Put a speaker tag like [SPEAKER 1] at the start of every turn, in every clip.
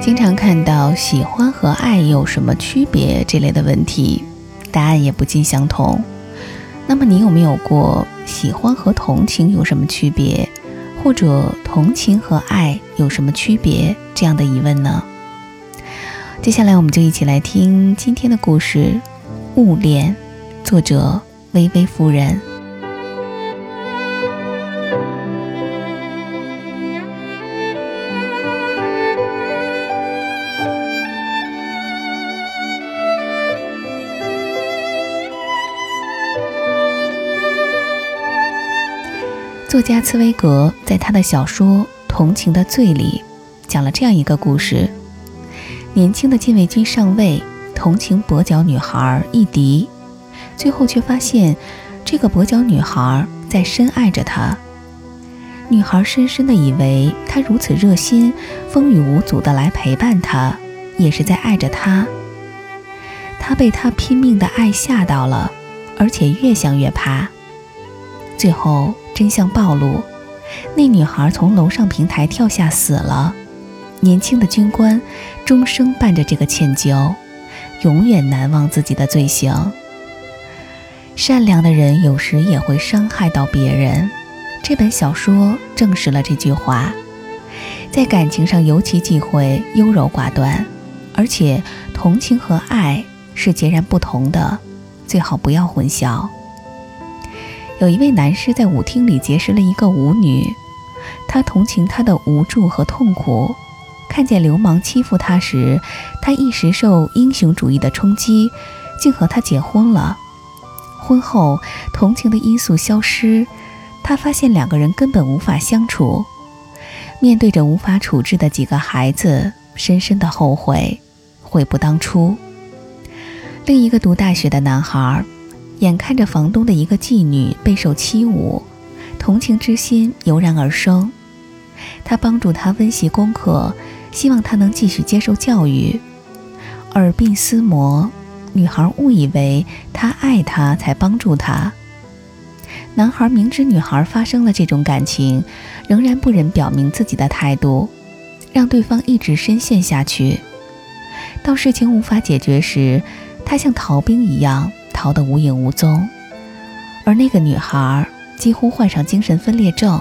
[SPEAKER 1] 经常看到喜欢和爱有什么区别这类的问题，答案也不尽相同。那么你有没有过喜欢和同情有什么区别，或者同情和爱有什么区别这样的疑问呢？接下来我们就一起来听今天的故事《误恋》，作者微微夫人。作家茨威格在他的小说《同情的罪》里，讲了这样一个故事：年轻的禁卫军上尉同情跛脚女孩伊迪，最后却发现这个跛脚女孩在深爱着他。女孩深深的以为他如此热心、风雨无阻的来陪伴她，也是在爱着他。她被他拼命的爱吓到了，而且越想越怕。最后。真相暴露，那女孩从楼上平台跳下死了。年轻的军官终生伴着这个歉疚，永远难忘自己的罪行。善良的人有时也会伤害到别人。这本小说证实了这句话。在感情上尤其忌讳优柔寡断，而且同情和爱是截然不同的，最好不要混淆。有一位男士在舞厅里结识了一个舞女，他同情她的无助和痛苦，看见流氓欺负她时，他一时受英雄主义的冲击，竟和她结婚了。婚后，同情的因素消失，他发现两个人根本无法相处。面对着无法处置的几个孩子，深深的后悔，悔不当初。另一个读大学的男孩。眼看着房东的一个妓女备受欺侮，同情之心油然而生。他帮助她温习功课，希望她能继续接受教育。耳鬓厮磨，女孩误以为他爱她才帮助她。男孩明知女孩发生了这种感情，仍然不忍表明自己的态度，让对方一直深陷下去。到事情无法解决时，他像逃兵一样。逃得无影无踪，而那个女孩几乎患上精神分裂症。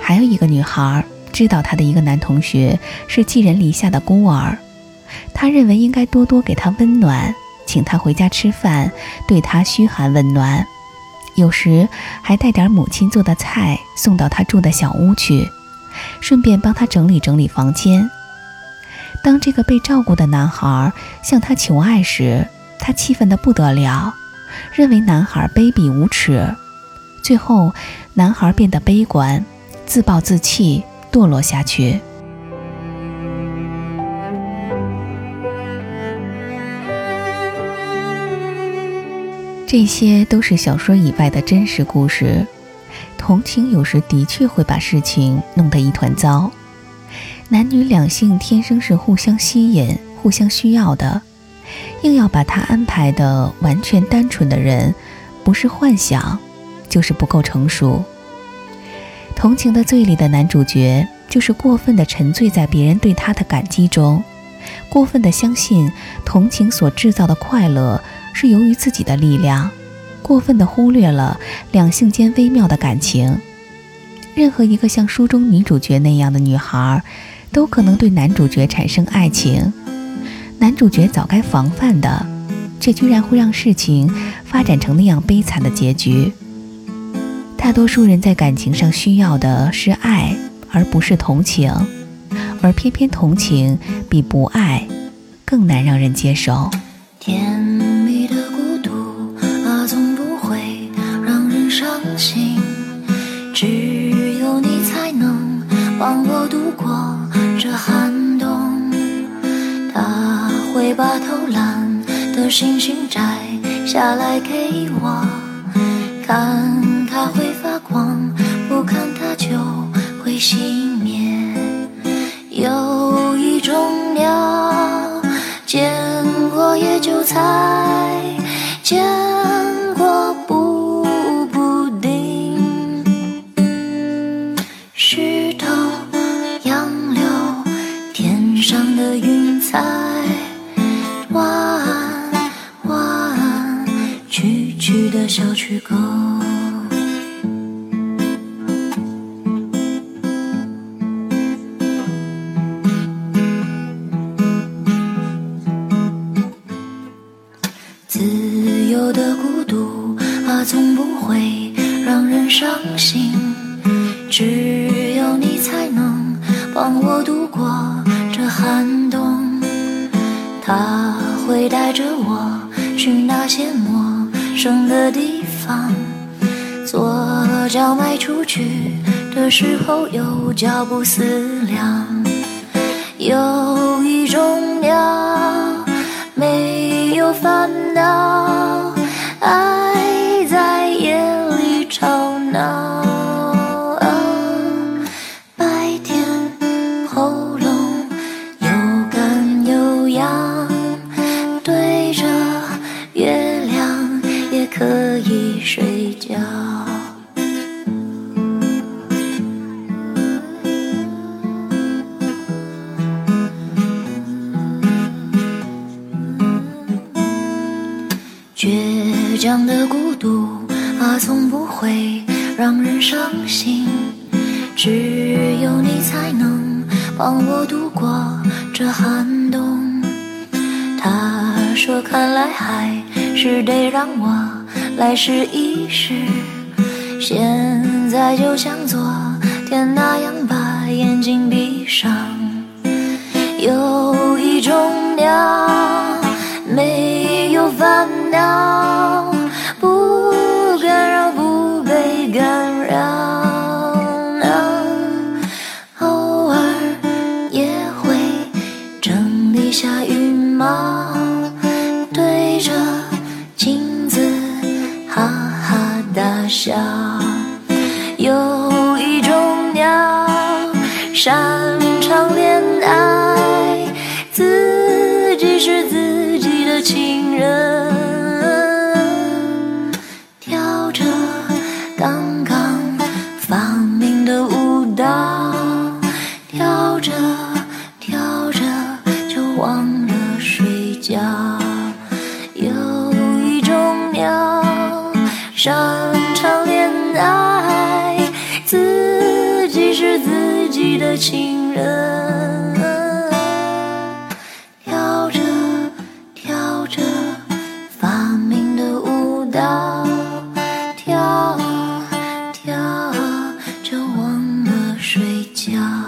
[SPEAKER 1] 还有一个女孩知道她的一个男同学是寄人篱下的孤儿，她认为应该多多给他温暖，请他回家吃饭，对他嘘寒问暖，有时还带点母亲做的菜送到他住的小屋去，顺便帮他整理整理房间。当这个被照顾的男孩向他求爱时，他气愤得不得了，认为男孩卑鄙无耻。最后，男孩变得悲观，自暴自弃，堕落下去。这些都是小说以外的真实故事。同情有时的确会把事情弄得一团糟。男女两性天生是互相吸引、互相需要的。硬要把他安排的完全单纯的人，不是幻想，就是不够成熟。同情的罪里的男主角，就是过分的沉醉在别人对他的感激中，过分的相信同情所制造的快乐是由于自己的力量，过分的忽略了两性间微妙的感情。任何一个像书中女主角那样的女孩，都可能对男主角产生爱情。男主角早该防范的，却居然会让事情发展成那样悲惨的结局。大多数人在感情上需要的是爱，而不是同情，而偏偏同情比不爱更难让人接受。
[SPEAKER 2] 甜蜜的孤独啊，总不会让人伤心，只有你才能帮我度过这寒。把偷懒的星星摘下来给我，看它会发光，不看它就会熄灭。有一种鸟，见过也就猜，见过不不定。石头、杨柳、天。上的云彩。弯弯，曲曲的小曲狗。自由的孤独啊，从不会让人伤心。只有你才能帮我度过这寒冬。他会带着我去那些陌生的地方，左脚迈出去的时候右脚不思量。有一种鸟。没有烦恼，可以睡觉。倔强的孤独啊，从不会让人伤心。只有你才能帮我度过这寒冬。他说：“看来还是得让我来试一试。”现在就像昨天那样，把眼睛闭上。有一种鸟，没有烦恼，有一种鸟，擅长恋爱，自己是自己的情人，跳着刚刚放己的情人。跳着跳着发明的舞蹈跳啊跳啊就忘了睡觉。